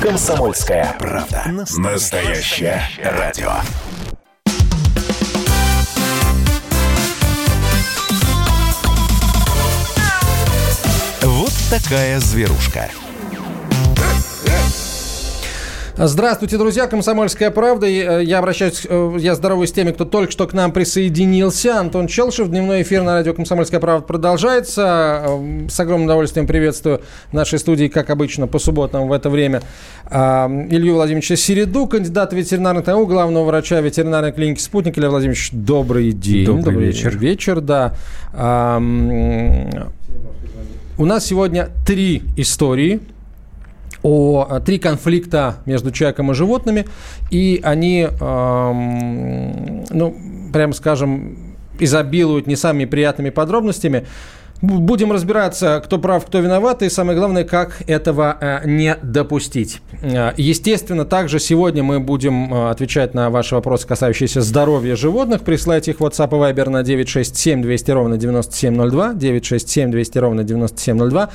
Комсомольская правда. Настоящее радио. Вот такая зверушка. Здравствуйте, друзья. Комсомольская правда. Э, я обращаюсь, э, я здороваюсь с теми, кто только что к нам присоединился. Антон Челшев. Дневной эфир на радио «Комсомольская правда» продолжается. Э, с огромным удовольствием приветствую в нашей студии, как обычно, по субботам в это время Илью Владимировича Середу, кандидата ветеринарных наук, главного врача ветеринарной клиники «Спутник». Илья Владимирович, добрый день. Добрый, добрый вечер. Вечер, да. У нас сегодня три истории – о три конфликта между человеком и животными, и они, эм, ну, прямо скажем, изобилуют не самыми приятными подробностями. Будем разбираться, кто прав, кто виноват, и самое главное, как этого э, не допустить. Э, естественно, также сегодня мы будем э, отвечать на ваши вопросы, касающиеся здоровья животных. Присылайте их в WhatsApp и Viber на 967 200 ровно 9702, 967 200 ровно 9702.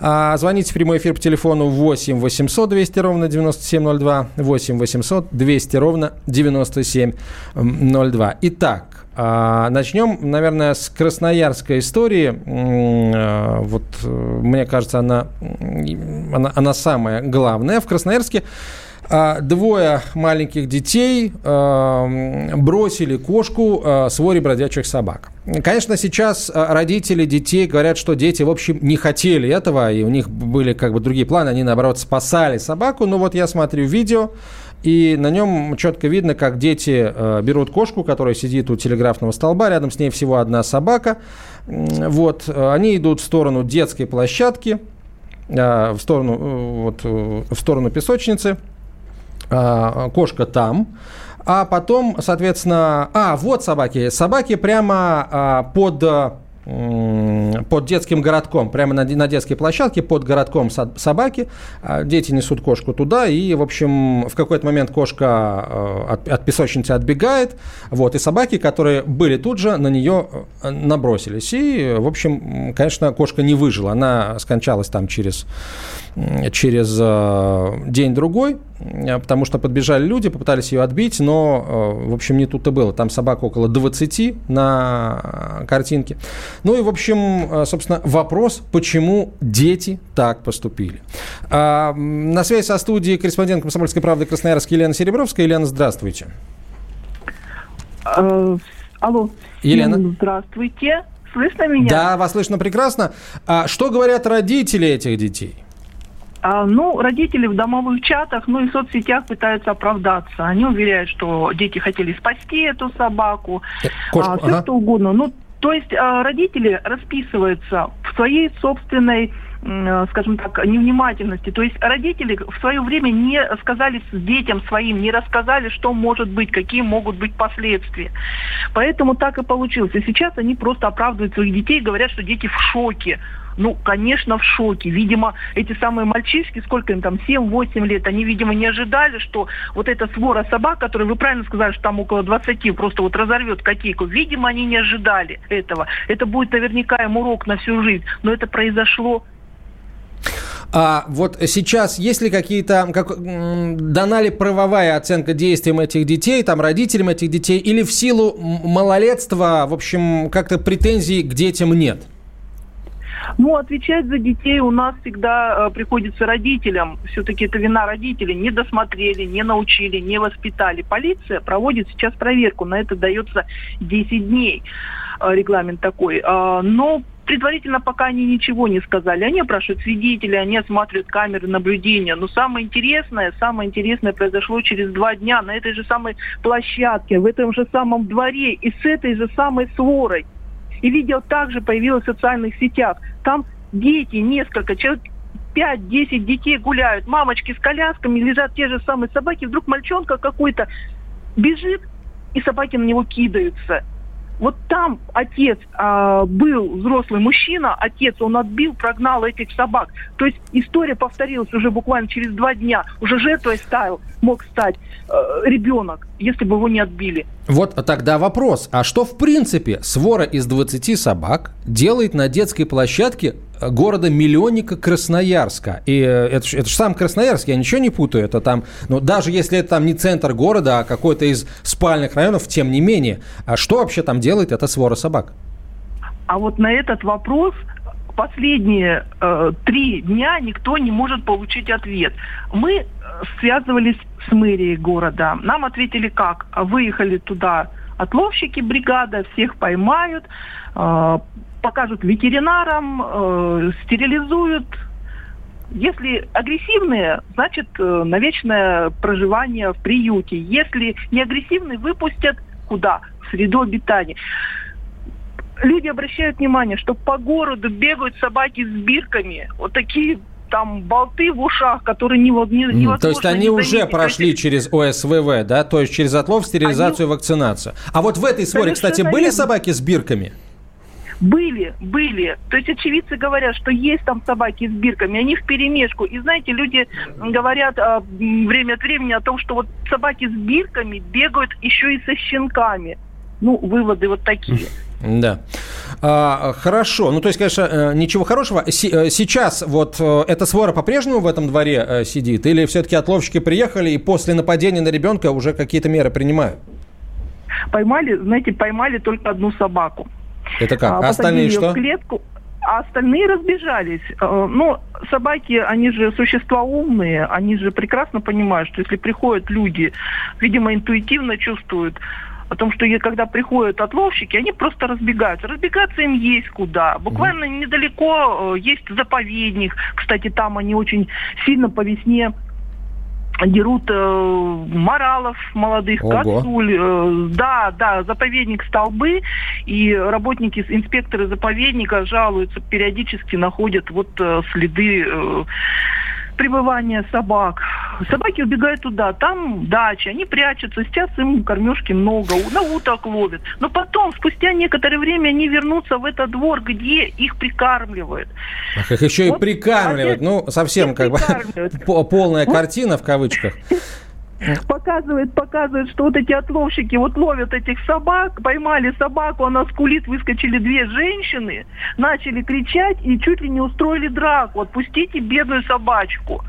А, звоните в прямой эфир по телефону 8 800 200 ровно 9702, 8 800 200 ровно 9702. Итак, начнем, наверное, с красноярской истории. А, вот, э, мне кажется, она, она, она самая главная. В Красноярске а, двое маленьких детей бросили кошку с вори бродячих собак. Конечно, сейчас родители детей говорят, что дети, в общем, не хотели этого, и у них были как бы другие планы, они, наоборот, спасали собаку. Но вот я смотрю видео, и на нем четко видно, как дети э, берут кошку, которая сидит у телеграфного столба, рядом с ней всего одна собака. Вот, они идут в сторону детской площадки, э, в сторону, э, вот, в сторону песочницы. Кошка там. А потом, соответственно... А, вот собаки. Собаки прямо под под детским городком, прямо на, на детской площадке, под городком собаки. А, дети несут кошку туда, и, в общем, в какой-то момент кошка э, от, от песочницы отбегает, вот, и собаки, которые были тут же, на нее э, набросились. И, в общем, конечно, кошка не выжила, она скончалась там через, через э, день-другой, потому что подбежали люди, попытались ее отбить, но, в общем, не тут-то было. Там собак около 20 на картинке. Ну и, в общем, э, собственно, вопрос, почему дети так поступили. А, на связи со студией корреспондент «Комсомольской правды» Красноярска Елена Серебровская. Елена, здравствуйте. А, алло. Елена. Здравствуйте. Слышно меня? Да, вас слышно прекрасно. А что говорят родители этих детей? А, ну, родители в домовых чатах, ну и в соцсетях пытаются оправдаться. Они уверяют, что дети хотели спасти эту собаку, э, Кошку, а, все ага. что угодно. Ну, то есть а, родители расписываются в своей собственной э, скажем так, невнимательности. То есть родители в свое время не сказали детям своим, не рассказали, что может быть, какие могут быть последствия. Поэтому так и получилось. И сейчас они просто оправдывают своих детей, говорят, что дети в шоке ну, конечно, в шоке. Видимо, эти самые мальчишки, сколько им там, 7-8 лет, они, видимо, не ожидали, что вот эта свора собак, которая, вы правильно сказали, что там около 20, просто вот разорвет котейку. Видимо, они не ожидали этого. Это будет наверняка им урок на всю жизнь. Но это произошло а вот сейчас есть ли какие-то, как, дана ли правовая оценка действиям этих детей, там, родителям этих детей, или в силу малолетства, в общем, как-то претензий к детям нет? Ну, отвечать за детей у нас всегда э, приходится родителям. Все-таки это вина родителей. Не досмотрели, не научили, не воспитали. Полиция проводит сейчас проверку. На это дается 10 дней э, регламент такой. Э, но предварительно пока они ничего не сказали. Они опрашивают свидетелей, они осматривают камеры наблюдения. Но самое интересное, самое интересное произошло через два дня на этой же самой площадке, в этом же самом дворе и с этой же самой сворой. И видео также появилось в социальных сетях. Там дети, несколько человек, 5-10 детей гуляют, мамочки с колясками, лежат те же самые собаки, вдруг мальчонка какой-то бежит, и собаки на него кидаются. Вот там отец а, был взрослый мужчина, отец, он отбил, прогнал этих собак. То есть история повторилась уже буквально через два дня. Уже жертвой стал, мог стать э, ребенок, если бы его не отбили. Вот тогда вопрос. А что в принципе свора из 20 собак делает на детской площадке города-миллионника Красноярска. И это, это же сам Красноярск, я ничего не путаю. Это там, ну, даже если это там не центр города, а какой-то из спальных районов, тем не менее. А что вообще там делает эта свора собак? А вот на этот вопрос последние э, три дня никто не может получить ответ. Мы э, связывались с мэрией города. Нам ответили как? Выехали туда отловщики бригада, всех поймают, э, покажут ветеринарам, э, стерилизуют. Если агрессивные, значит э, на вечное проживание в приюте. Если не агрессивные, выпустят куда? В среду обитания люди обращают внимание, что по городу бегают собаки с бирками. Вот такие там болты в ушах, которые не, не, невозможно... То есть они уже прошли через ОСВВ, да? То есть через отлов, стерилизацию, они... вакцинацию. А вот в этой своре, кстати, были собаки с бирками? Были, были. То есть очевидцы говорят, что есть там собаки с бирками, они в перемешку. И знаете, люди говорят а, время от времени о том, что вот собаки с бирками бегают еще и со щенками. Ну, выводы вот такие. Да. А, хорошо. Ну, то есть, конечно, э, ничего хорошего. Э, сейчас вот э, эта свора по-прежнему в этом дворе сидит? Или все-таки отловщики приехали и после нападения на ребенка уже какие-то меры принимают? Поймали, знаете, поймали только одну собаку. Это как? А, а остальные что? В клетку, а остальные разбежались. Ну, собаки, они же существа умные, они же прекрасно понимают, что если приходят люди, видимо, интуитивно чувствуют, о том, что когда приходят отловщики, они просто разбегаются. Разбегаться им есть куда. Буквально mm недалеко э, есть заповедник. Кстати, там они очень сильно по весне дерут э, моралов молодых, Ого. косуль. Э, да, да, заповедник столбы. И работники, инспекторы заповедника жалуются, периодически находят вот э, следы э, пребывания собак. Собаки убегают туда, там дача, они прячутся, сейчас им кормежки много, на уток ловят. Но потом, спустя некоторое время, они вернутся в этот двор, где их прикармливают. Ах, их еще вот, и прикармливают, а ну, совсем как бы полная картина в кавычках показывает, показывает, что вот эти отловщики вот ловят этих собак, поймали собаку, она скулит, выскочили две женщины, начали кричать и чуть ли не устроили драку. Отпустите бедную собачку.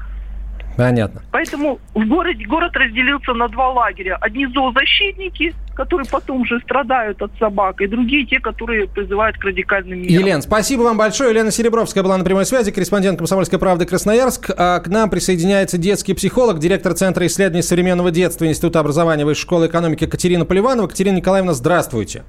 Понятно. Поэтому в городе город разделился на два лагеря. Одни зоозащитники, которые потом уже страдают от собак, и другие те, которые призывают к радикальным мерам. Елена, спасибо вам большое. Елена Серебровская была на прямой связи, корреспондент «Комсомольской правды» Красноярск. А к нам присоединяется детский психолог, директор Центра исследований современного детства Института образования Высшей школы экономики Катерина Поливанова. Катерина Николаевна, здравствуйте.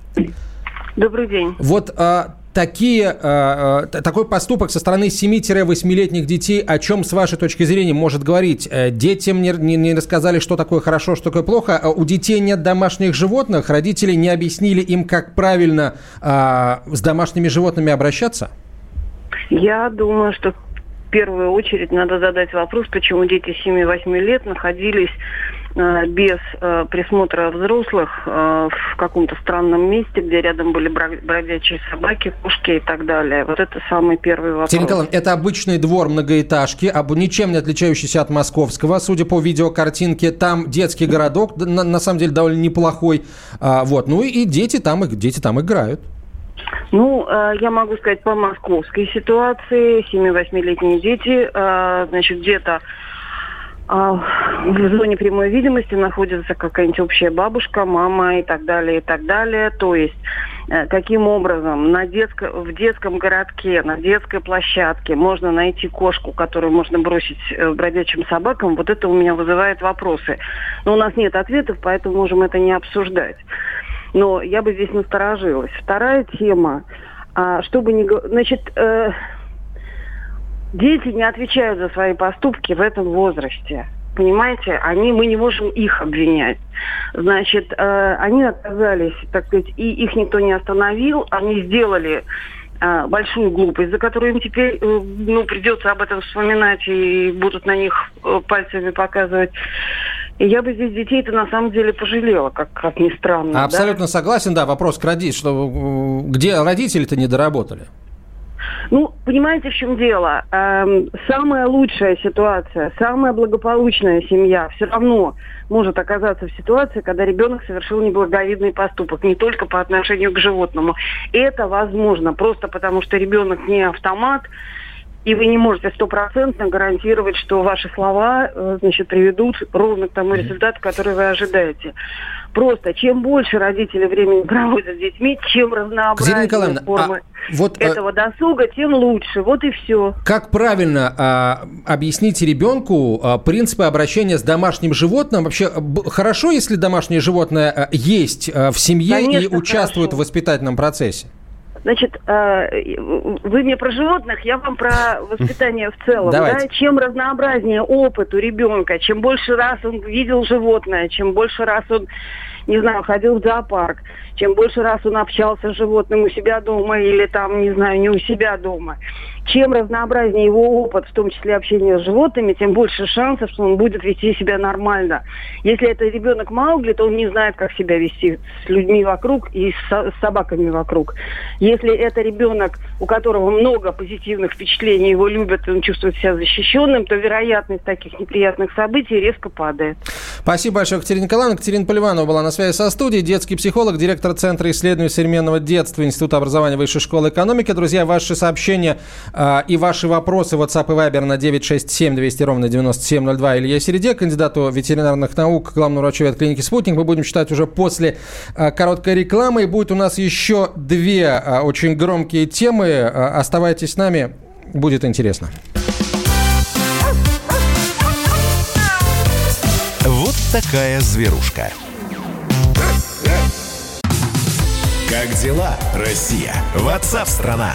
Добрый день. Вот а, такие, э, э, такой поступок со стороны 7-8-летних детей, о чем, с вашей точки зрения, может говорить? Э, детям не, не, не рассказали, что такое хорошо, что такое плохо. А у детей нет домашних животных, родители не объяснили им, как правильно э, с домашними животными обращаться? Я думаю, что в первую очередь надо задать вопрос, почему дети 7-8 лет находились без э, присмотра взрослых э, в каком-то странном месте, где рядом были бродячие собаки, кошки и так далее. Вот это самый первый вопрос. Тина Николаевна, это обычный двор многоэтажки, ничем не отличающийся от московского, судя по видеокартинке. Там детский городок, на, на самом деле довольно неплохой. А, вот. Ну и дети там, дети там играют. Ну, я могу сказать по московской ситуации. 7-8-летние дети, значит, где-то а, в зоне прямой видимости находится какая-нибудь общая бабушка, мама и так далее, и так далее. То есть э, каким образом на детско, в детском городке, на детской площадке можно найти кошку, которую можно бросить э, бродячим собакам, вот это у меня вызывает вопросы. Но у нас нет ответов, поэтому можем это не обсуждать. Но я бы здесь насторожилась. Вторая тема. А, чтобы не... Значит, э, Дети не отвечают за свои поступки в этом возрасте. Понимаете, они, мы не можем их обвинять. Значит, э, они оказались, так сказать, и их никто не остановил, они сделали э, большую глупость, за которую им теперь э, ну, придется об этом вспоминать и будут на них э, пальцами показывать. И я бы здесь детей-то на самом деле пожалела, как, как ни странно. Абсолютно да? согласен, да. Вопрос к родителям, что где родители-то не доработали? Ну, понимаете, в чем дело? Эм, самая лучшая ситуация, самая благополучная семья все равно может оказаться в ситуации, когда ребенок совершил неблаговидный поступок, не только по отношению к животному. Это возможно просто потому, что ребенок не автомат, и вы не можете стопроцентно гарантировать, что ваши слова э, значит, приведут ровно к тому результату, который вы ожидаете. Просто чем больше родители времени проводят с детьми, чем разнообразнее формы а вот, э, этого а... досуга, тем лучше. Вот и все. Как правильно а, объяснить ребенку а, принципы обращения с домашним животным? Вообще хорошо, если домашнее животное а, есть а, в семье Конечно, и участвует хорошо. в воспитательном процессе? Значит, э, вы мне про животных, я вам про воспитание в целом. Да? Чем разнообразнее опыт у ребенка, чем больше раз он видел животное, чем больше раз он, не знаю, ходил в зоопарк, чем больше раз он общался с животным у себя дома или там, не знаю, не у себя дома, чем разнообразнее его опыт, в том числе общение с животными, тем больше шансов, что он будет вести себя нормально. Если это ребенок Маугли, то он не знает, как себя вести с людьми вокруг и с, собаками вокруг. Если это ребенок, у которого много позитивных впечатлений, его любят, он чувствует себя защищенным, то вероятность таких неприятных событий резко падает. Спасибо большое, Катерина Николаевна. Катерина Поливанова была на связи со студией, детский психолог, директор Центра исследований современного детства Института образования Высшей школы экономики. Друзья, ваши сообщения и ваши вопросы WhatsApp и Viber на 967 200 ровно 9702 Илья Середе, кандидату ветеринарных наук, главному врачу от клиники «Спутник». Мы будем читать уже после а, короткой рекламы. И будет у нас еще две а, очень громкие темы. Оставайтесь с нами, будет интересно. Вот такая зверушка. Как дела, Россия? Ватсап-страна!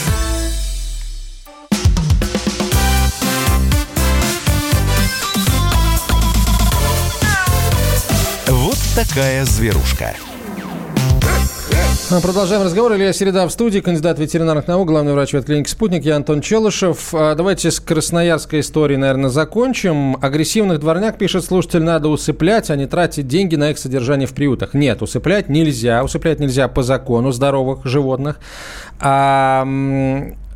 Такая зверушка. Продолжаем разговор. Илья Середа в студии, кандидат ветеринарных наук, главный врач ветклиники «Спутник». Я Антон Челышев. А, давайте с красноярской историей, наверное, закончим. Агрессивных дворняк, пишет слушатель, надо усыплять, а не тратить деньги на их содержание в приютах. Нет, усыплять нельзя. Усыплять нельзя по закону здоровых животных. А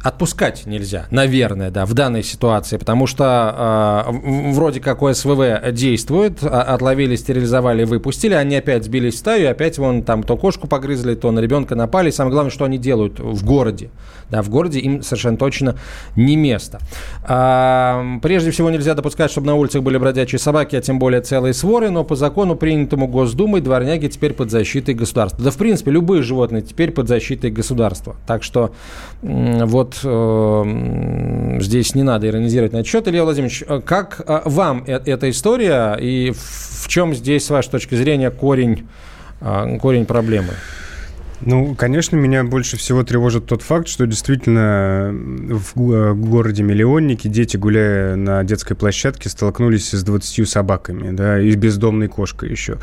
отпускать нельзя, наверное, да, в данной ситуации, потому что э, вроде как ОСВВ действует, а, отловили, стерилизовали, выпустили, они опять сбились в стаю, опять вон там то кошку погрызли, то на ребенка напали. самое главное, что они делают в городе. Да, в городе им совершенно точно не место. А, прежде всего нельзя допускать, чтобы на улицах были бродячие собаки, а тем более целые своры, но по закону, принятому Госдумой, дворняги теперь под защитой государства. Да, в принципе, любые животные теперь под защитой государства. Так что вот э, здесь не надо иронизировать на этот счет. Илья Владимирович, э, как э, вам э, эта история и в чем здесь, с вашей точки зрения, корень, э, корень проблемы? Ну, конечно, меня больше всего тревожит тот факт, что действительно в городе Миллионники дети, гуляя на детской площадке, столкнулись с 20 собаками, да, и с бездомной кошкой еще.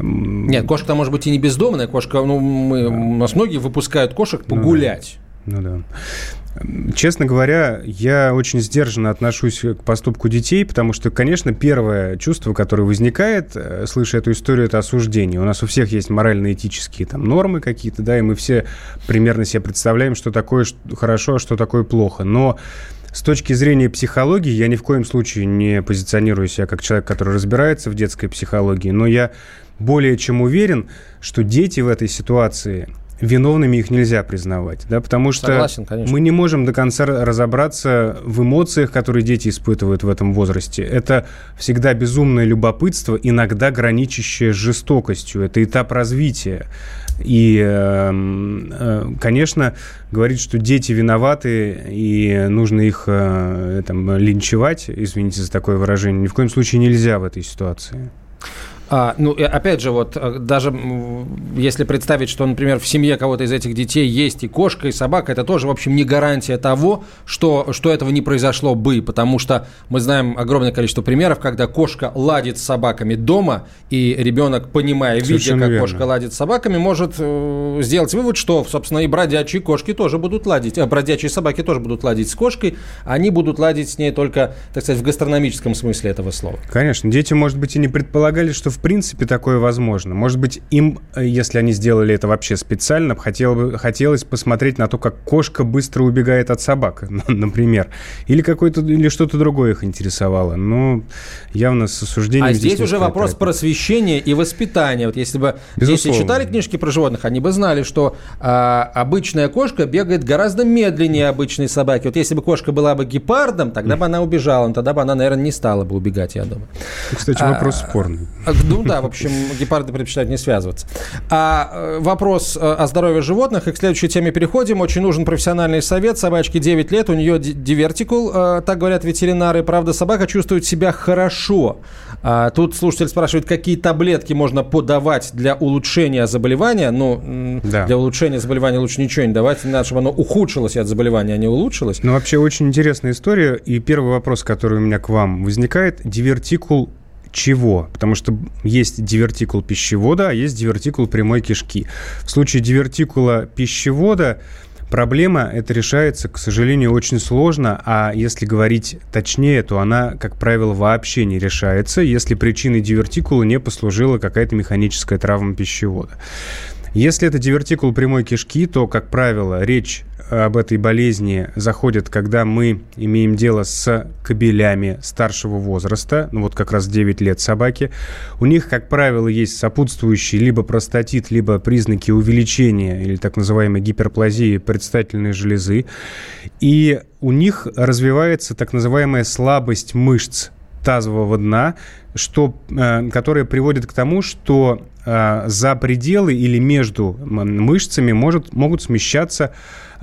Нет, кошка-то может быть и не бездомная, кошка, ну, мы, у нас многие выпускают кошек погулять. Ну да. Ну да. Честно говоря, я очень сдержанно отношусь к поступку детей, потому что, конечно, первое чувство, которое возникает, э, слыша эту историю, это осуждение. У нас у всех есть морально-этические там нормы какие-то, да, и мы все примерно себе представляем, что такое хорошо, а что такое плохо. Но с точки зрения психологии, я ни в коем случае не позиционирую себя как человек, который разбирается в детской психологии, но я более чем уверен, что дети в этой ситуации – виновными их нельзя признавать, да, потому что Согласен, мы не можем до конца разобраться в эмоциях, которые дети испытывают в этом возрасте. Это всегда безумное любопытство, иногда граничащее с жестокостью. Это этап развития. И, эм, э, конечно, говорить, что дети виноваты и нужно их э, там, линчевать, извините за такое выражение, ни в коем случае нельзя в этой ситуации. А, ну, опять же, вот э, даже если представить, что, например, в семье кого-то из этих детей есть и кошка, и собака, это тоже, в общем, не гарантия того, что, что этого не произошло бы, потому что мы знаем огромное количество примеров, когда кошка ладит с собаками дома, и ребенок, понимая, видя, как верно. кошка ладит с собаками, может э, сделать вывод, что, собственно, и бродячие кошки тоже будут ладить, а бродячие собаки тоже будут ладить с кошкой, они будут ладить с ней только, так сказать, в гастрономическом смысле этого слова. Конечно, дети, может быть, и не предполагали, что в принципе такое возможно. Может быть, им, э, если они сделали это вообще специально, хотел бы, хотелось посмотреть на то, как кошка быстро убегает от собак, например. Или, какой-то, или что-то другое их интересовало. Но явно с осуждением... А здесь, здесь уже вопрос просвещения и воспитания. Вот если бы Безусловно. дети читали книжки про животных, они бы знали, что а, обычная кошка бегает гораздо медленнее обычной собаки. Вот если бы кошка была бы гепардом, тогда бы она убежала, но тогда бы она, наверное, не стала бы убегать, я думаю. Кстати, вопрос а, спорный. Ну да, в общем, гепарды предпочитают не связываться. А э, вопрос э, о здоровье животных. И к следующей теме переходим. Очень нужен профессиональный совет. Собачке 9 лет, у нее дивертикул, э, так говорят ветеринары. Правда, собака чувствует себя хорошо. А, тут слушатель спрашивает, какие таблетки можно подавать для улучшения заболевания. Ну, да. для улучшения заболевания лучше ничего не давать. Не надо, чтобы оно ухудшилось от заболевания, а не улучшилось. Ну, вообще, очень интересная история. И первый вопрос, который у меня к вам возникает. Дивертикул чего? Потому что есть дивертикул пищевода, а есть дивертикул прямой кишки. В случае дивертикула пищевода проблема это решается, к сожалению, очень сложно, а если говорить точнее, то она, как правило, вообще не решается, если причиной дивертикула не послужила какая-то механическая травма пищевода. Если это дивертикул прямой кишки, то, как правило, речь об этой болезни заходит, когда мы имеем дело с кобелями старшего возраста, ну вот как раз 9 лет собаки. У них, как правило, есть сопутствующие либо простатит, либо признаки увеличения или так называемой гиперплазии предстательной железы. И у них развивается так называемая слабость мышц тазового дна, что, э, которая приводит к тому, что э, за пределы или между мышцами может, могут смещаться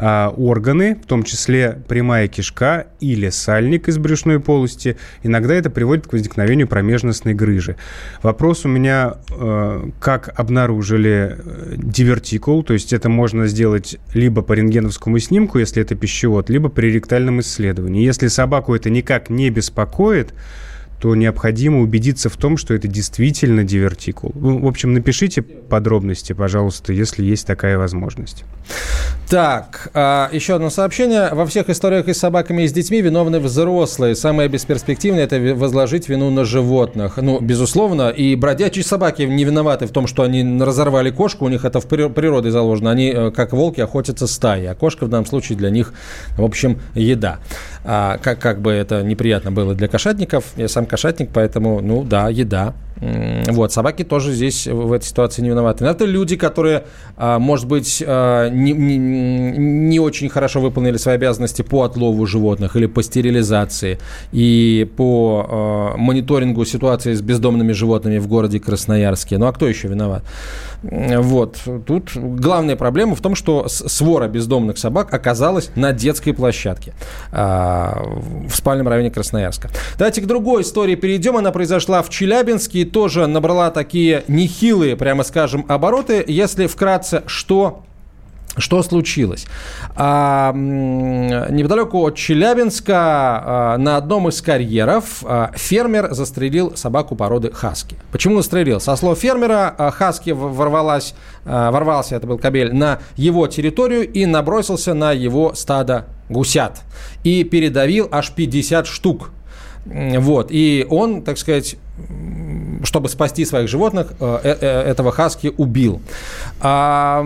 а, органы, в том числе прямая кишка или сальник из брюшной полости. Иногда это приводит к возникновению промежностной грыжи. Вопрос у меня, э, как обнаружили э, дивертикул, то есть это можно сделать либо по рентгеновскому снимку, если это пищевод, либо при ректальном исследовании. Если собаку это никак не беспокоит, то необходимо убедиться в том, что это действительно дивертикул. Ну, в общем, напишите подробности, пожалуйста, если есть такая возможность. Так, а, еще одно сообщение. Во всех историях и с собаками, и с детьми виновны взрослые. Самое бесперспективное – это возложить вину на животных. Ну, безусловно, и бродячие собаки не виноваты в том, что они разорвали кошку, у них это в природе заложено. Они, э, как волки, охотятся стаи, а кошка в данном случае для них, в общем, еда. А, как, как бы это неприятно было для кошатников, я сам кошатник, поэтому, ну да, еда. Вот, собаки тоже здесь в этой ситуации не виноваты. Но это люди, которые, а, может быть, а, не, не, не очень хорошо выполнили свои обязанности по отлову животных или по стерилизации и по а, мониторингу ситуации с бездомными животными в городе Красноярске. Ну а кто еще виноват? Вот. Тут главная проблема в том, что свора бездомных собак оказалась на детской площадке в спальном районе Красноярска. Давайте к другой истории перейдем. Она произошла в Челябинске тоже набрала такие нехилые, прямо скажем, обороты. Если вкратце, что что случилось? А, неподалеку от Челябинска а, на одном из карьеров а, фермер застрелил собаку породы хаски. Почему застрелил? Со слов фермера, а, хаски ворвалась, ворвался, это был кабель, на его территорию и набросился на его стадо гусят. И передавил аж 50 штук. Вот. И он, так сказать, чтобы спасти своих животных, э, э, э, этого хаски убил. А,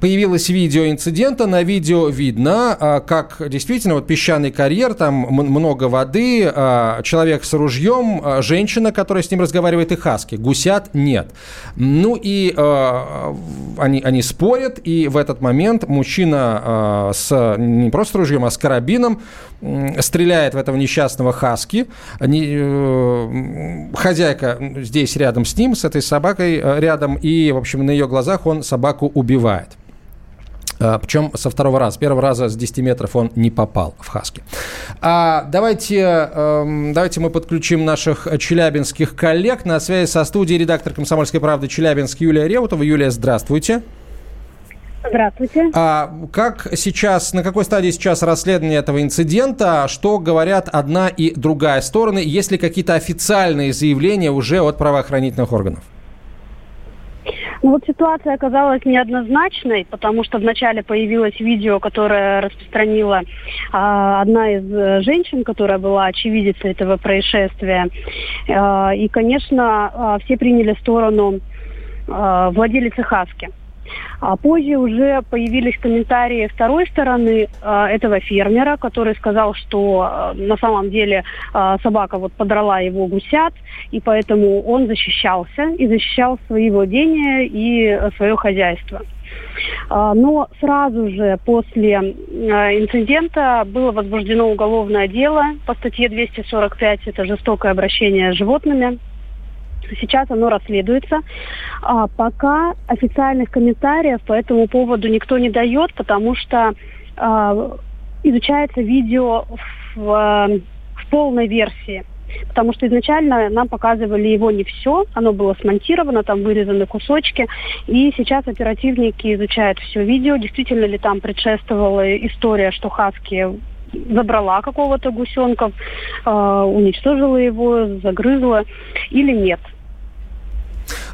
появилось видео инцидента. На видео видно, а, как действительно вот песчаный карьер, там много воды, а, человек с ружьем, женщина, которая с ним разговаривает, и хаски. Гусят нет. Ну и они, они спорят, и в этот момент мужчина с не просто ружьем, а с карабином стреляет в этого несчастного хаски. Хозяйка здесь рядом с ним, с этой собакой э, рядом, и, в общем, на ее глазах он собаку убивает. А, Причем со второго раза. С первого раза с 10 метров он не попал в Хаски. А давайте, эм, давайте мы подключим наших челябинских коллег. На связи со студией редактор «Комсомольской правды» Челябинск Юлия Реутова. Юлия, здравствуйте. Здравствуйте. А как сейчас, на какой стадии сейчас расследование этого инцидента? Что говорят одна и другая стороны? Есть ли какие-то официальные заявления уже от правоохранительных органов? Ну вот ситуация оказалась неоднозначной, потому что вначале появилось видео, которое распространила а, одна из э, женщин, которая была очевидицей этого происшествия. А, и, конечно, а, все приняли сторону а, владелицы Хаски. А позже уже появились комментарии второй стороны э, этого фермера, который сказал, что э, на самом деле э, собака вот подрала его гусят, и поэтому он защищался и защищал свои владения и свое хозяйство. Но сразу же после инцидента было возбуждено уголовное дело по статье 245, это жестокое обращение с животными. Сейчас оно расследуется. А пока официальных комментариев по этому поводу никто не дает, потому что а, изучается видео в, а, в полной версии. Потому что изначально нам показывали его не все, оно было смонтировано, там вырезаны кусочки. И сейчас оперативники изучают все видео, действительно ли там предшествовала история, что Хаски забрала какого-то гусенка, э, уничтожила его, загрызла или нет.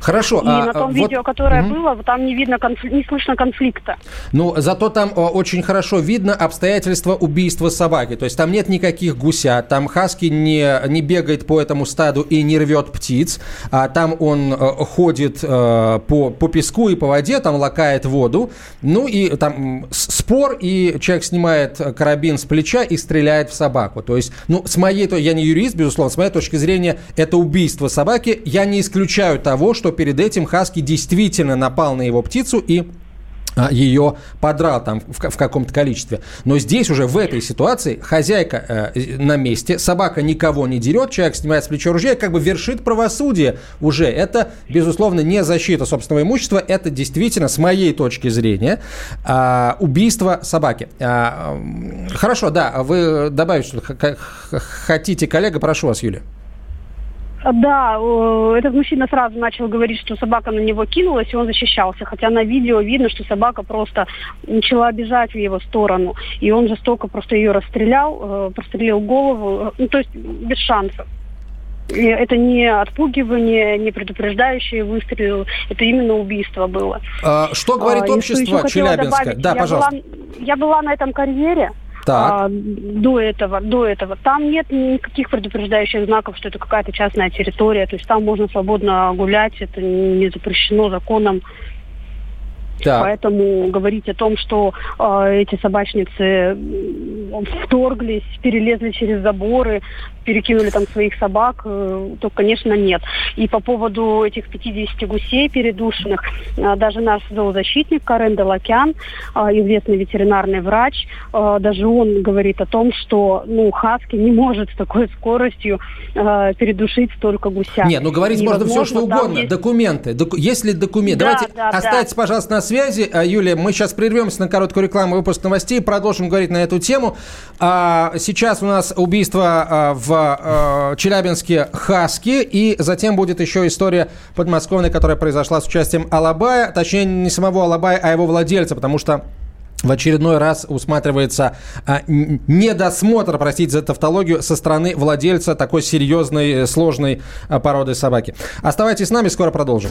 Хорошо. И а, на том вот... видео, которое угу. было, там не видно, конфли... не слышно конфликта. Ну, зато там очень хорошо видно обстоятельства убийства собаки. То есть там нет никаких гусят, там Хаски не, не бегает по этому стаду и не рвет птиц, а там он э, ходит э, по, по песку и по воде, там лакает воду. Ну и там спор, и человек снимает карабин с плеча и стреляет в собаку. То есть, ну, с моей, я не юрист, безусловно, с моей точки зрения, это убийство собаки. Я не исключаю того, что перед этим Хаски действительно напал на его птицу и а, ее подрал там в, в каком-то количестве. Но здесь уже в этой ситуации хозяйка э, на месте, собака никого не дерет, человек снимает с плеча ружья и как бы вершит правосудие уже. Это, безусловно, не защита собственного имущества, это действительно, с моей точки зрения, э, убийство собаки. Э, хорошо, да, вы добавить что-то хотите, коллега, прошу вас, Юлия. Да, этот мужчина сразу начал говорить, что собака на него кинулась, и он защищался. Хотя на видео видно, что собака просто начала бежать в его сторону. И он жестоко просто ее расстрелял, э, прострелил голову. Ну, то есть без шансов. И это не отпугивание, не предупреждающие выстрелы, это именно убийство было. А, что говорит а, общество Челябинска? Да, я пожалуйста. Была, я была на этом карьере, а, до этого, до этого. Там нет никаких предупреждающих знаков, что это какая-то частная территория. То есть там можно свободно гулять, это не запрещено законом. Так. Поэтому говорить о том, что э, эти собачницы вторглись, перелезли через заборы, перекинули там своих собак, э, то, конечно, нет. И по поводу этих 50 гусей передушенных, э, даже наш зоозащитник Карен Делакян, э, известный ветеринарный врач, э, даже он говорит о том, что ну, Хаски не может с такой скоростью э, передушить столько гуся. Нет, ну говорить можно все, что угодно. Есть... Документы. Доку... Если документы... Да, Давайте да, оставайтесь, да. пожалуйста, на связи. А, Юлия, мы сейчас прервемся на короткую рекламу выпуск новостей, продолжим говорить на эту тему. А, сейчас у нас убийство а, в э, Челябинске Хаски, и затем будет еще история подмосковной, которая произошла с участием Алабая, точнее не самого Алабая, а его владельца, потому что в очередной раз усматривается а, недосмотр, простите за тавтологию, со стороны владельца такой серьезной, э, сложной а, породы собаки. Оставайтесь с нами, скоро продолжим.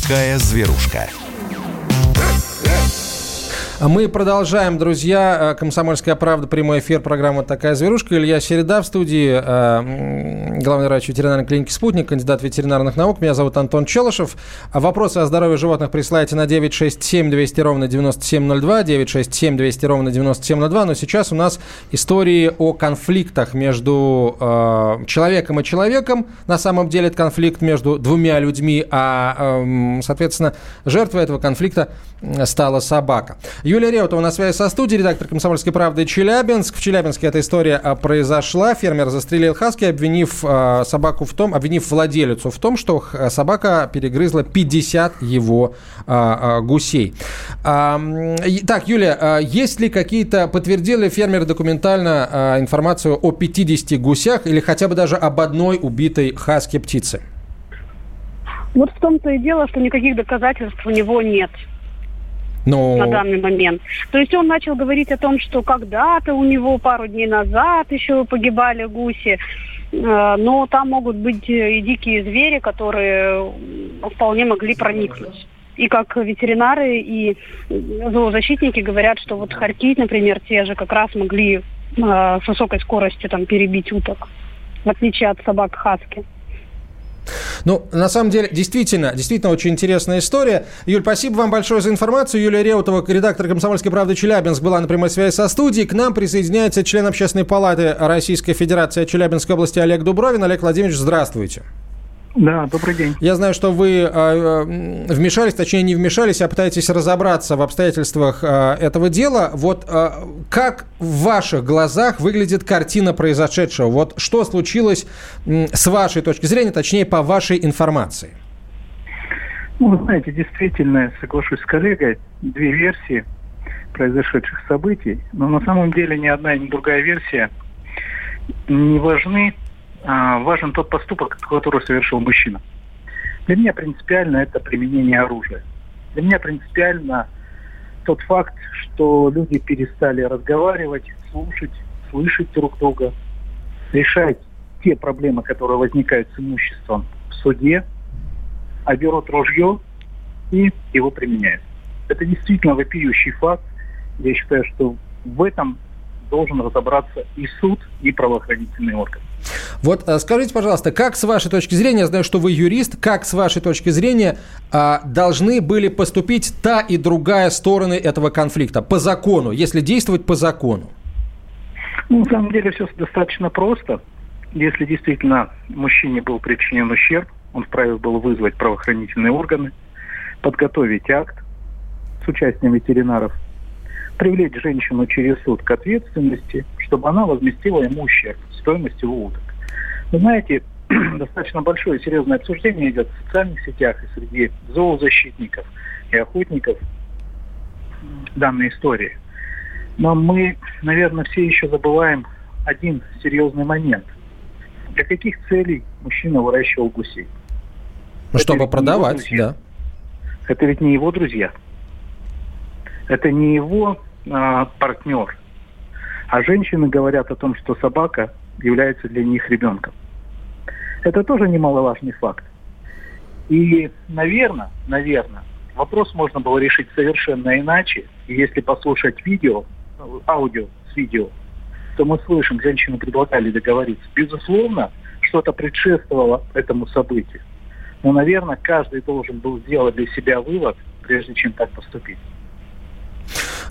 Такая зверушка. Мы продолжаем, друзья. Э, «Комсомольская правда», прямой эфир, программа «Такая зверушка». Илья Середа в студии, э, главный врач ветеринарной клиники «Спутник», кандидат ветеринарных наук. Меня зовут Антон Челышев. Вопросы о здоровье животных присылайте на 967 200 ровно 9702, 967 200 ровно 9702. Но сейчас у нас истории о конфликтах между э, человеком и человеком. На самом деле это конфликт между двумя людьми, а, эм, соответственно, жертвой этого конфликта стала собака. Юлия Реутова на связи со студией, редактор «Комсомольской правды» Челябинск. В Челябинске эта история а, произошла. Фермер застрелил хаски, обвинив э, собаку в том, обвинив владелицу в том, что собака перегрызла 50 его э, гусей. Так, Юлия, есть ли какие-то, подтвердили фермер документально информацию о 50 гусях или хотя бы даже об одной убитой хаски птице? Вот в том-то и дело, что никаких доказательств у него нет. Но... на данный момент. То есть он начал говорить о том, что когда-то у него пару дней назад еще погибали гуси, э, но там могут быть и дикие звери, которые вполне могли проникнуть. И как ветеринары и зоозащитники говорят, что вот хорьки, например, те же как раз могли э, с высокой скоростью там перебить уток, в отличие от собак хаски. Ну, на самом деле, действительно, действительно очень интересная история. Юль, спасибо вам большое за информацию. Юлия Реутова, редактор «Комсомольской правды» Челябинск, была на прямой связи со студией. К нам присоединяется член Общественной палаты Российской Федерации Челябинской области Олег Дубровин. Олег Владимирович, здравствуйте. Да, добрый день. Я знаю, что вы э, вмешались, точнее не вмешались, а пытаетесь разобраться в обстоятельствах э, этого дела. Вот э, как в ваших глазах выглядит картина произошедшего? Вот что случилось э, с вашей точки зрения, точнее по вашей информации? Ну, вы знаете, действительно, я соглашусь с коллегой, две версии произошедших событий, но на самом деле ни одна, ни другая версия не важны важен тот поступок, который совершил мужчина. Для меня принципиально это применение оружия. Для меня принципиально тот факт, что люди перестали разговаривать, слушать, слышать друг друга, решать те проблемы, которые возникают с имуществом в суде, а берут ружье и его применяют. Это действительно вопиющий факт. Я считаю, что в этом должен разобраться и суд, и правоохранительный орган. Вот э, скажите, пожалуйста, как с вашей точки зрения, я знаю, что вы юрист, как с вашей точки зрения а, должны были поступить та и другая стороны этого конфликта по закону, если действовать по закону? Ну, на самом деле все достаточно просто. Если действительно мужчине был причинен ущерб, он вправе был вызвать правоохранительные органы, подготовить акт с участием ветеринаров, привлечь женщину через суд к ответственности, чтобы она возместила ему ущерб стоимость его уток. Вы знаете, достаточно большое и серьезное обсуждение идет в социальных сетях и среди зоозащитников и охотников данной истории. Но мы, наверное, все еще забываем один серьезный момент. Для каких целей мужчина выращивал гусей? Ну, чтобы продавать, да. Это ведь не его друзья. Это не его а, партнер. А женщины говорят о том, что собака является для них ребенком. Это тоже немаловажный факт. И, наверное, наверное, вопрос можно было решить совершенно иначе. Если послушать видео, аудио с видео, то мы слышим, женщины предлагали договориться. Безусловно, что-то предшествовало этому событию. Но, наверное, каждый должен был сделать для себя вывод, прежде чем так поступить.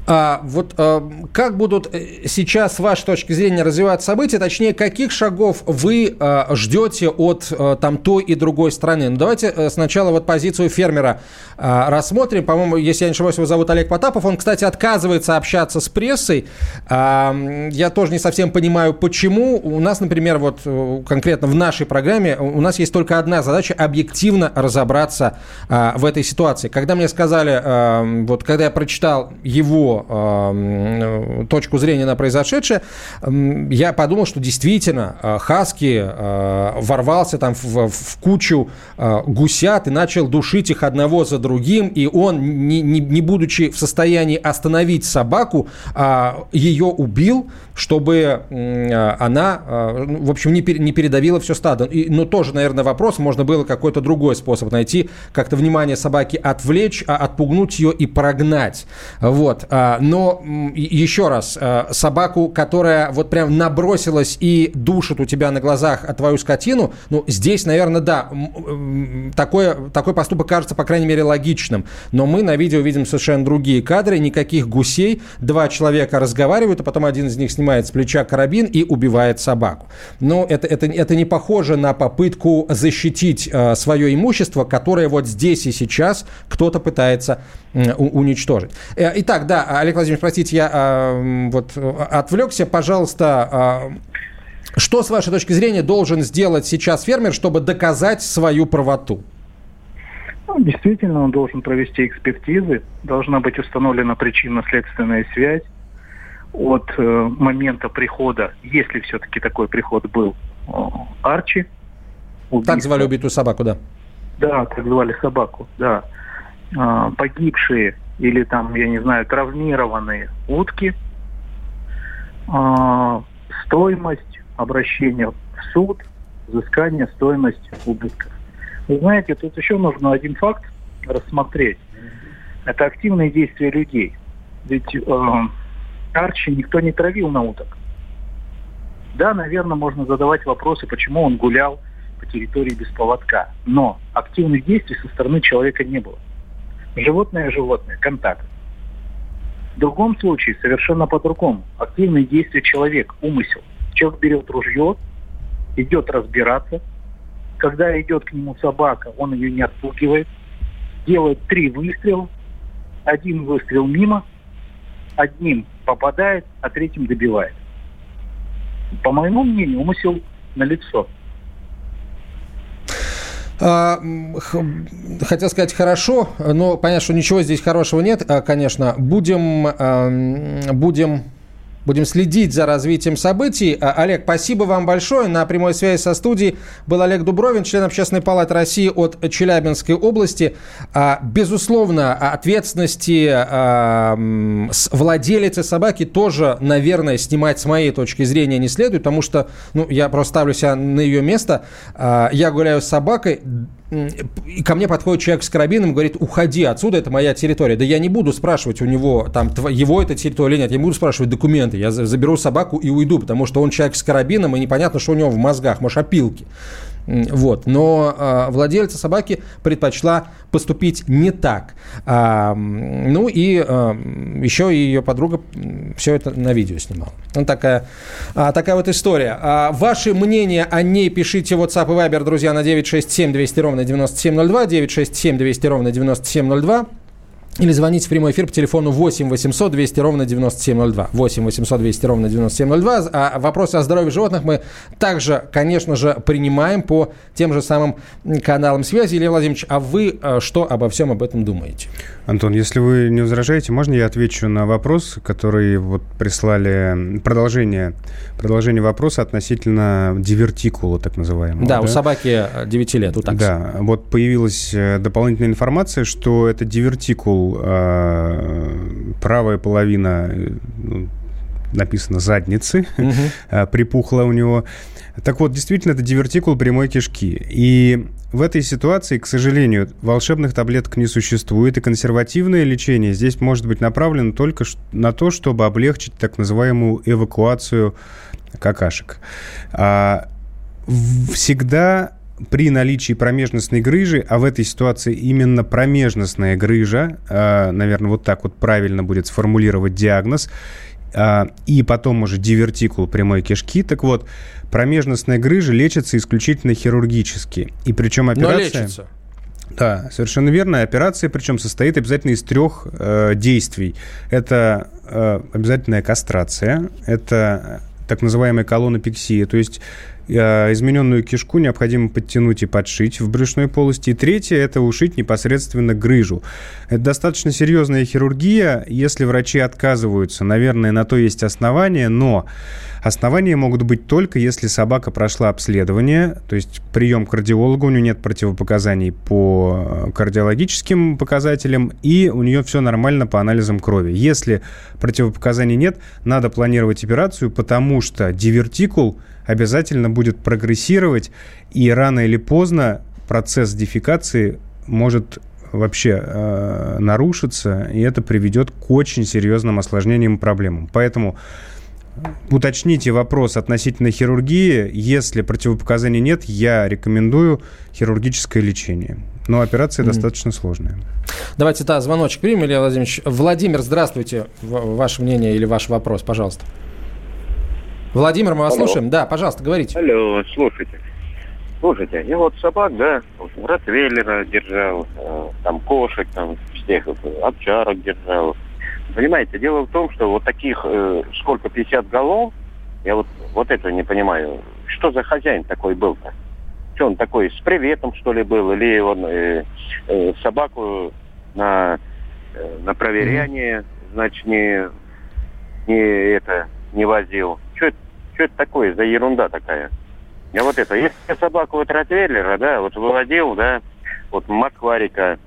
А, вот а, как будут э, сейчас, с вашей точки зрения, развиваться события, точнее, каких шагов вы а, ждете от а, там той и другой страны? Ну, давайте а, сначала вот позицию фермера а, рассмотрим. По-моему, если я не ошибаюсь, его зовут Олег Потапов. Он, кстати, отказывается общаться с прессой. А, я тоже не совсем понимаю, почему. У нас, например, вот конкретно в нашей программе у нас есть только одна задача – объективно разобраться а, в этой ситуации. Когда мне сказали, а, вот когда я прочитал его э, точку зрения на произошедшее, я подумал, что действительно э, Хаски э, ворвался там в, в кучу э, гусят и начал душить их одного за другим, и он, не, не, не будучи в состоянии остановить собаку, э, ее убил, чтобы она, э, в общем, не, пер, не передавила все стадо. И, но тоже, наверное, вопрос, можно было какой-то другой способ найти, как-то внимание собаки отвлечь, а отпугнуть ее и прогнать. Вот. А А, но еще раз, а, собаку, которая вот прям набросилась и душит у тебя на глазах твою скотину, ну, здесь, наверное, да, такое, такой поступок кажется, по крайней мере, логичным. Но мы на видео видим совершенно другие кадры, никаких гусей, два человека разговаривают, а потом один из них снимает с плеча карабин и убивает собаку. Но это, это, это не похоже на попытку защитить свое имущество, которое вот здесь и сейчас кто-то пытается уничтожить. Э, итак, да, Олег Владимирович, простите, я э, вот отвлекся. Пожалуйста, э, что, с вашей точки зрения, должен сделать сейчас фермер, чтобы доказать свою правоту? Ну, действительно, он должен провести экспертизы, должна быть установлена причинно-следственная связь от э, момента прихода, если все-таки такой приход был, э, Арчи. Убийство. Так звали убитую собаку, да? Да, так звали собаку, да. Э, погибшие или там, я не знаю, травмированные утки, э, стоимость обращения в суд, взыскание стоимость убытков. Вы знаете, тут еще нужно один факт рассмотреть. Это активные действия людей. Ведь э, Арчи никто не травил на уток. Да, наверное, можно задавать вопросы, почему он гулял по территории без поводка. Но активных действий со стороны человека не было. Животное – животное, контакт. В другом случае совершенно по-другому. Активные действия человек, умысел. Человек берет ружье, идет разбираться. Когда идет к нему собака, он ее не отпугивает. Делает три выстрела. Один выстрел мимо, одним попадает, а третьим добивает. По моему мнению, умысел на лицо. А, хотел сказать хорошо, но понятно, что ничего здесь хорошего нет, а, конечно. Будем, будем Будем следить за развитием событий. А, Олег, спасибо вам большое. На прямой связи со студией был Олег Дубровин, член Общественной палаты России от Челябинской области. А, безусловно, ответственности а, владелицы собаки тоже, наверное, снимать с моей точки зрения не следует, потому что, ну, я просто ставлю себя на ее место. Я гуляю с собакой, и ко мне подходит человек с карабином и говорит, уходи отсюда, это моя территория. Да я не буду спрашивать у него, там, его это территория или нет, я не буду спрашивать документы. Я заберу собаку и уйду, потому что он человек с карабином, и непонятно, что у него в мозгах, может, опилки. Вот. Но э, владельца собаки предпочла поступить не так. А, ну и э, еще ее подруга все это на видео снимала. Ну, такая, а, такая вот история. А, ваши мнения о ней пишите в WhatsApp и Viber, друзья, на 967 200 ровно 9702, 967 200 ровно 9702. Или звоните в прямой эфир по телефону 8 800 200 ровно 9702. 8 800 200 ровно 9702. А вопросы о здоровье животных мы также, конечно же, принимаем по тем же самым каналам связи. Илья Владимирович, а вы э, что обо всем об этом думаете? Антон, если вы не возражаете, можно я отвечу на вопрос, который вот прислали, продолжение, продолжение вопроса относительно дивертикула, так называемого. Да, да? у собаки 9 лет, у такси. Да, вот появилась э, дополнительная информация, что это дивертикул э, правая половина, э, ну, написано задницы, угу. припухла у него. Так вот, действительно, это дивертикул прямой кишки. И в этой ситуации, к сожалению, волшебных таблеток не существует, и консервативное лечение здесь может быть направлено только на то, чтобы облегчить так называемую эвакуацию какашек. А всегда при наличии промежностной грыжи, а в этой ситуации именно промежностная грыжа, а, наверное, вот так вот правильно будет сформулировать диагноз, а, и потом уже дивертикул прямой кишки. Так вот, промежностная грыжа лечится исключительно хирургически. И причем операция... Но лечится. Да, совершенно верно. Операция, причем, состоит обязательно из трех э, действий. Это э, обязательная кастрация, это так называемая колонопексия, то есть Э, измененную кишку необходимо подтянуть и подшить в брюшной полости. И третье – это ушить непосредственно грыжу. Это достаточно серьезная хирургия. Если врачи отказываются, наверное, на то есть основания, но основания могут быть только, если собака прошла обследование, то есть прием к кардиологу, у нее нет противопоказаний по кардиологическим показателям, и у нее все нормально по анализам крови. Если противопоказаний нет, надо планировать операцию, потому что дивертикул – обязательно будет прогрессировать, и рано или поздно процесс дефекации может вообще э, нарушится, и это приведет к очень серьезным осложнениям и проблемам. Поэтому уточните вопрос относительно хирургии. Если противопоказаний нет, я рекомендую хирургическое лечение. Но операция mm. достаточно сложная. Давайте, да, звоночек примем, Илья Владимирович. Владимир, здравствуйте. Ваше мнение или ваш вопрос, пожалуйста. Владимир, мы вас Алло. слушаем. Да, пожалуйста, говорите. Алло, слушайте. Слушайте, я вот собак, да, Ротвейлера держал, э, там кошек, там всех, овчарок держал. Понимаете, дело в том, что вот таких, э, сколько, 50 голов, я вот, вот этого не понимаю. Что за хозяин такой был-то? Что он такой, с приветом, что ли, был? Или он э, э, собаку на, э, на проверяние, значит, не, не это, не возил? Что это, что это такое за ерунда такая? Я вот это, если я собаку вот Ротвейлера, да, вот выводил, да, вот Макварика,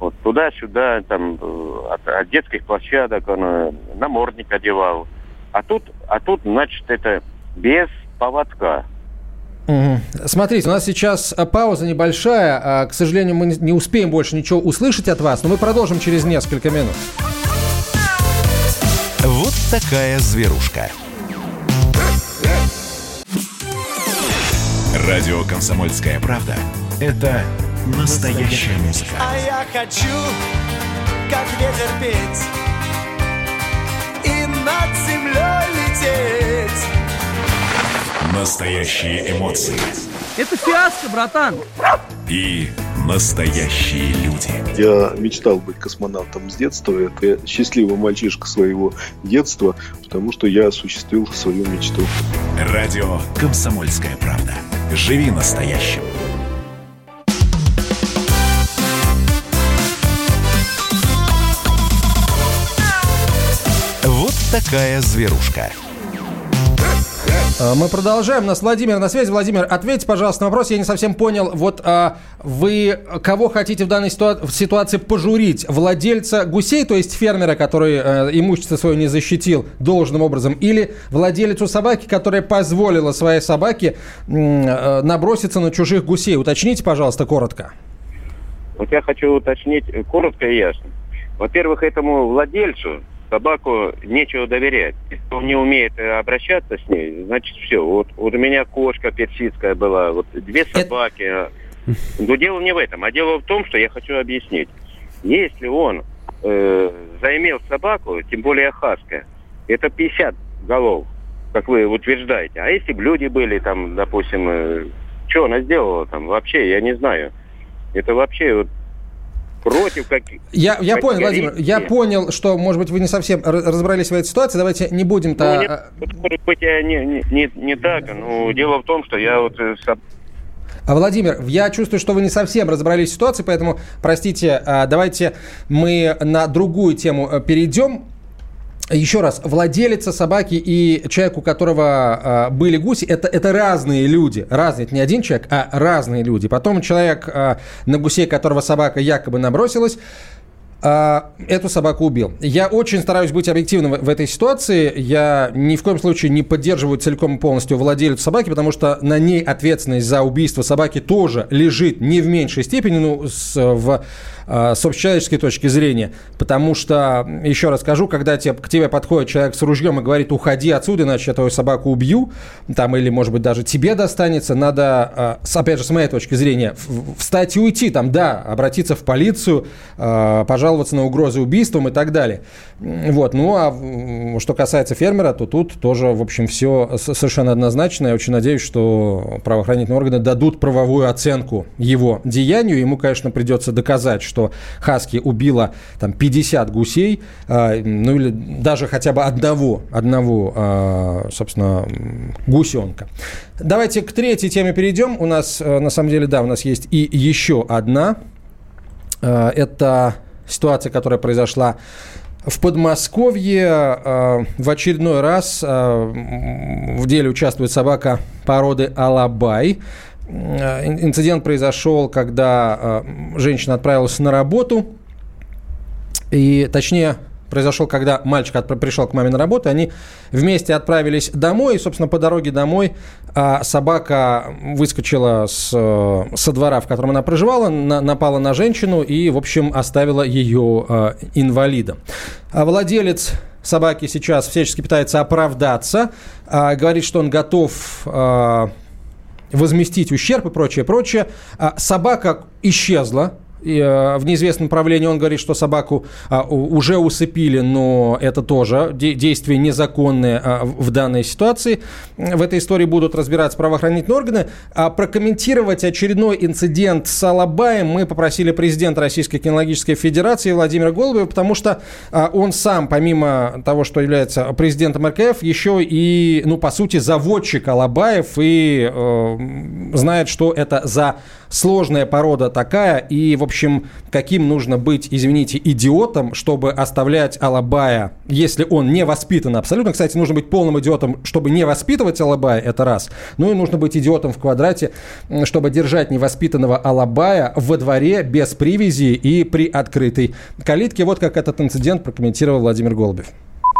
вот туда-сюда, там, э, от, от детских площадок он э, намордник одевал. А тут, а тут, значит, это без поводка. Угу. Смотрите, у нас сейчас э, пауза небольшая. А, к сожалению, мы не успеем больше ничего услышать от вас, но мы продолжим через несколько минут. Вот такая зверушка. Радио «Комсомольская правда» — это настоящая музыка. А я хочу, как ветер петь и над землей лететь. Настоящие эмоции. Это фиаско, братан. И настоящие люди. Я мечтал быть космонавтом с детства. Это счастливый мальчишка своего детства, потому что я осуществил свою мечту. Радио «Комсомольская правда». Живи настоящим. Вот такая зверушка. А, мы продолжаем. У нас Владимир на связи. Владимир, ответьте, пожалуйста, на вопрос. Я не совсем понял. Вот а, вы кого хотите в данной ситуа- ситуации пожурить? Владельца гусей, то есть фермера, который а, имущество свое не защитил должным образом, или владелицу собаки, которая позволила своей собаке а, наброситься на чужих гусей? Уточните, пожалуйста, коротко. Вот я хочу уточнить э, коротко и ясно. Во-первых, этому владельцу собаку нечего доверять. Если он не умеет э, обращаться с ней, значит все. Вот, вот у меня кошка персидская была, вот две собаки. Это... Но дело не в этом, а дело в том, что я хочу объяснить. Если он э, заимел собаку, тем более хаска, это 50 голов, как вы утверждаете. А если бы люди были там, допустим, э, что она сделала там вообще, я не знаю. Это вообще вот против каких Я, я понял, Владимир, я понял, что, может быть, вы не совсем разобрались в этой ситуации. Давайте не будем-то... Ну, нет, может быть, я не, не, не так. Но дело в том, что я вот... Э, а, Владимир, я чувствую, что вы не совсем разобрались в ситуации, поэтому, простите, а, давайте мы на другую тему э, перейдем. Еще раз, владелица собаки и человек, у которого э, были гуси, это, это разные люди. Разные, это не один человек, а разные люди. Потом человек, э, на гусей которого собака якобы набросилась, а, эту собаку убил. Я очень стараюсь быть объективным в этой ситуации. Я ни в коем случае не поддерживаю целиком и полностью владельца собаки, потому что на ней ответственность за убийство собаки тоже лежит не в меньшей степени, ну, с, в с общечеловеческой точки зрения. Потому что, еще раз скажу, когда тебе, к тебе подходит человек с ружьем и говорит, уходи отсюда, иначе я твою собаку убью, там, или, может быть, даже тебе достанется, надо, э, опять же, с моей точки зрения, встать и уйти, там, да, обратиться в полицию, э, пожаловаться на угрозы убийством и так далее. Вот. Ну, а что касается фермера, то тут тоже, в общем, все совершенно однозначно. Я очень надеюсь, что правоохранительные органы дадут правовую оценку его деянию. Ему, конечно, придется доказать, что что Хаски убила там 50 гусей, э, ну или даже хотя бы одного, одного, э, собственно, гусенка. Давайте к третьей теме перейдем. У нас, э, на самом деле, да, у нас есть и еще одна. Э, это ситуация, которая произошла в Подмосковье э, в очередной раз э, в деле участвует собака породы Алабай. Э, инцидент произошел, когда э, женщина отправилась на работу, и точнее, произошел, когда мальчик пришел к маме на работу, они вместе отправились домой, и, собственно, по дороге домой а, собака выскочила с, со двора, в котором она проживала, на, напала на женщину и, в общем, оставила ее а, инвалидом. А владелец собаки сейчас всячески пытается оправдаться, а, говорит, что он готов... А, возместить ущерб и прочее, прочее. А собака исчезла, Э, в неизвестном направлении. Он говорит, что собаку а, уже усыпили, но это тоже действие незаконное а, в данной ситуации. В этой истории будут разбираться правоохранительные органы. А прокомментировать очередной инцидент с Алабаем мы попросили президента Российской кинологической федерации Владимира Голубева, потому что он сам, помимо того, что является президентом РКФ, еще и, ну, по сути, заводчик Алабаев и э, знает, что это за сложная порода такая, и, в общем, каким нужно быть, извините, идиотом, чтобы оставлять Алабая, если он не воспитан абсолютно. Кстати, нужно быть полным идиотом, чтобы не воспитывать Алабая, это раз. Ну и нужно быть идиотом в квадрате, чтобы держать невоспитанного Алабая во дворе без привязи и при открытой калитке. Вот как этот инцидент прокомментировал Владимир Голубев.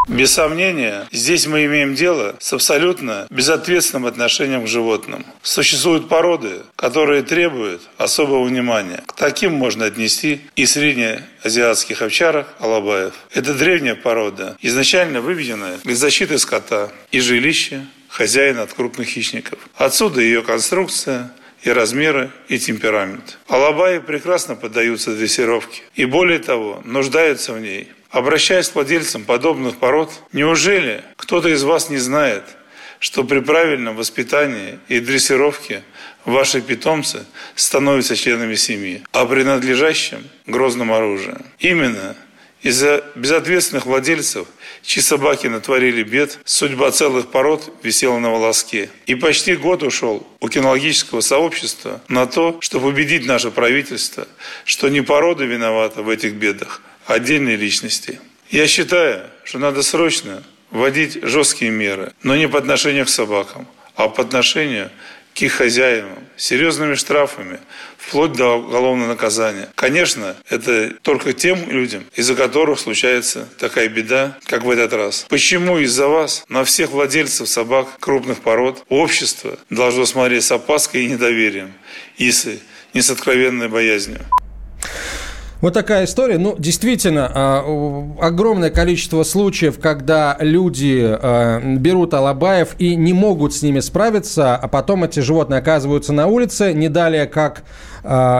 Без сомнения, здесь мы имеем дело с абсолютно безответственным отношением к животным. Существуют породы, которые требуют особого внимания. К таким можно отнести и среднеазиатских овчарок алабаев. Это древняя порода, изначально выведенная для защиты скота и жилища хозяина от крупных хищников. Отсюда ее конструкция – и размеры, и темперамент. Алабаи прекрасно поддаются дрессировке и более того, нуждаются в ней. Обращаясь к владельцам подобных пород, неужели кто-то из вас не знает, что при правильном воспитании и дрессировке ваши питомцы становятся членами семьи, а принадлежащим грозным оружием. Именно из-за безответственных владельцев, чьи собаки натворили бед, судьба целых пород висела на волоске. И почти год ушел у кинологического сообщества на то, чтобы убедить наше правительство, что не порода виновата в этих бедах, отдельные личности. Я считаю, что надо срочно вводить жесткие меры, но не по отношению к собакам, а по отношению к их хозяевам, серьезными штрафами, вплоть до уголовного наказания. Конечно, это только тем людям, из-за которых случается такая беда, как в этот раз. Почему из-за вас на всех владельцев собак крупных пород общество должно смотреть с опаской и недоверием, если не с откровенной боязнью? Вот такая история. Ну, действительно, а, огромное количество случаев, когда люди а, берут алабаев и не могут с ними справиться, а потом эти животные оказываются на улице, не далее как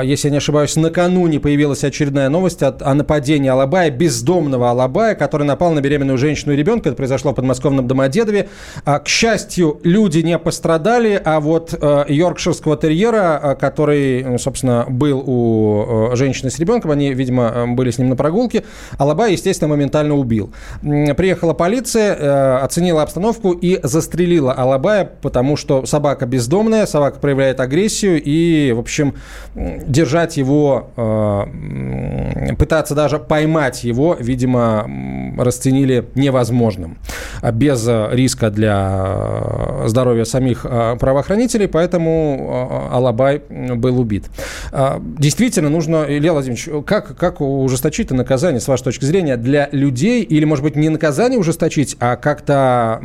если я не ошибаюсь, накануне появилась очередная новость о, нападении Алабая, бездомного Алабая, который напал на беременную женщину и ребенка. Это произошло в подмосковном Домодедове. А, к счастью, люди не пострадали, а вот а, йоркширского терьера, который, собственно, был у женщины с ребенком, они, видимо, были с ним на прогулке, Алабай, естественно, моментально убил. Приехала полиция, оценила обстановку и застрелила Алабая, потому что собака бездомная, собака проявляет агрессию и, в общем, держать его, э, пытаться даже поймать его, видимо, расценили невозможным, а без риска для здоровья самих э, правоохранителей, поэтому э, Алабай был убит. Действительно, нужно, Илья Владимирович, как, как ужесточить наказание, с вашей точки зрения, для людей, или, может быть, не наказание ужесточить, а как-то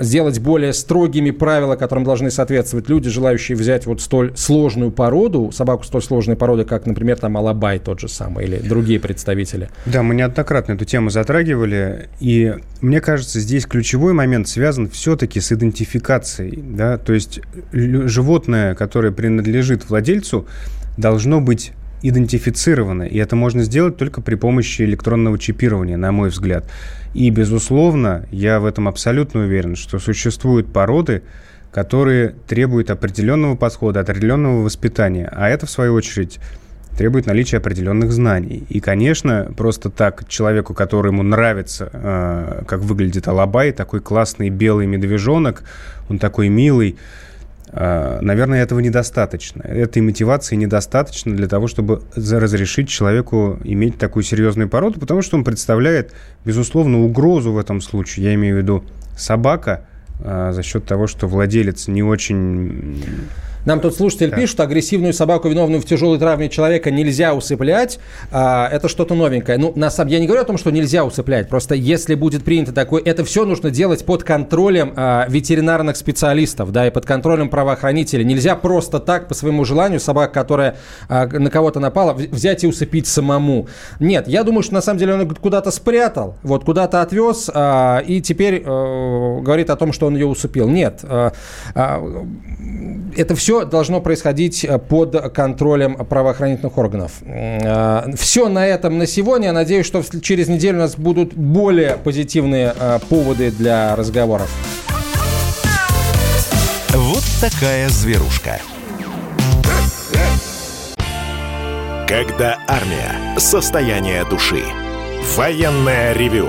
сделать более строгими правила, которым должны соответствовать люди, желающие взять вот столь сложную породу, собаку столь сложной породы, как, например, там Алабай тот же самый или другие представители. Да, мы неоднократно эту тему затрагивали, и мне кажется, здесь ключевой момент связан все-таки с идентификацией, да, то есть животное, которое принадлежит владельцу, должно быть идентифицировано, и это можно сделать только при помощи электронного чипирования, на мой взгляд. И, безусловно, я в этом абсолютно уверен, что существуют породы, которые требуют определенного подхода, определенного воспитания. А это, в свою очередь, требует наличия определенных знаний. И, конечно, просто так человеку, которому нравится, э, как выглядит Алабай, такой классный белый медвежонок, он такой милый, э, наверное, этого недостаточно. Этой мотивации недостаточно для того, чтобы разрешить человеку иметь такую серьезную породу, потому что он представляет, безусловно, угрозу в этом случае. Я имею в виду собака – за счет того, что владелец не очень Нам тут слушатель да. пишет, агрессивную собаку, виновную в тяжелой травме человека, нельзя усыплять. А, это что-то новенькое. Ну, на самом я не говорю о том, что нельзя усыплять. Просто если будет принято такое, это все нужно делать под контролем а, ветеринарных специалистов, да, и под контролем правоохранителей. Нельзя просто так, по своему желанию, собака, которая а, на кого-то напала, взять и усыпить самому. Нет, я думаю, что на самом деле он куда-то спрятал, вот куда-то отвез, а, и теперь а, говорит о том, что он ее усыпил. Нет, а, а, это все должно происходить под контролем правоохранительных органов. А, все на этом на сегодня. Надеюсь, что через неделю у нас будут более позитивные а, поводы для разговоров. Вот такая зверушка. Когда армия. Состояние души. Военное ревю